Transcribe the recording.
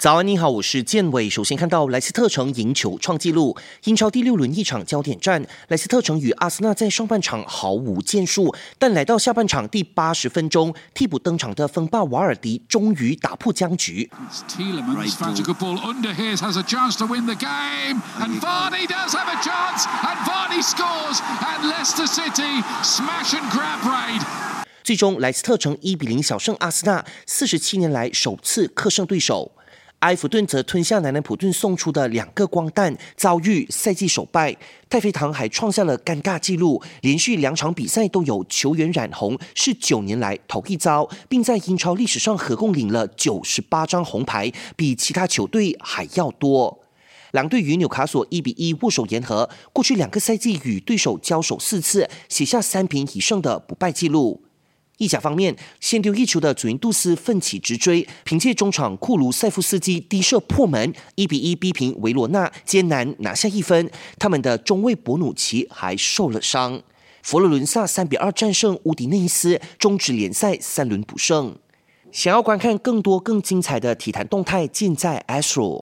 早安，你好，我是建伟。首先看到莱斯特城赢球创纪录，英超第六轮一场焦点战，莱斯特城与阿森纳在上半场毫无建树，但来到下半场第八十分钟，替补登场的风暴瓦尔迪终于打破僵局。最终，莱斯特城一比零小胜阿森纳，四十七年来首次客胜对手。埃弗顿则吞下南南普顿送出的两个光弹，遭遇赛季首败。太妃堂还创下了尴尬纪录，连续两场比赛都有球员染红，是九年来头一遭，并在英超历史上合共领了九十八张红牌，比其他球队还要多。狼队与纽卡索一比一握手言和，过去两个赛季与对手交手四次，写下三平以胜的不败纪录。意甲方面，先丢一球的祖云杜斯奋起直追，凭借中场库卢塞夫斯基低射破门，一比一逼平维罗纳，艰难拿下一分。他们的中卫博努奇还受了伤。佛罗伦萨三比二战胜乌迪内斯，终止联赛三轮不胜。想要观看更多更精彩的体坛动态，尽在 ASRO。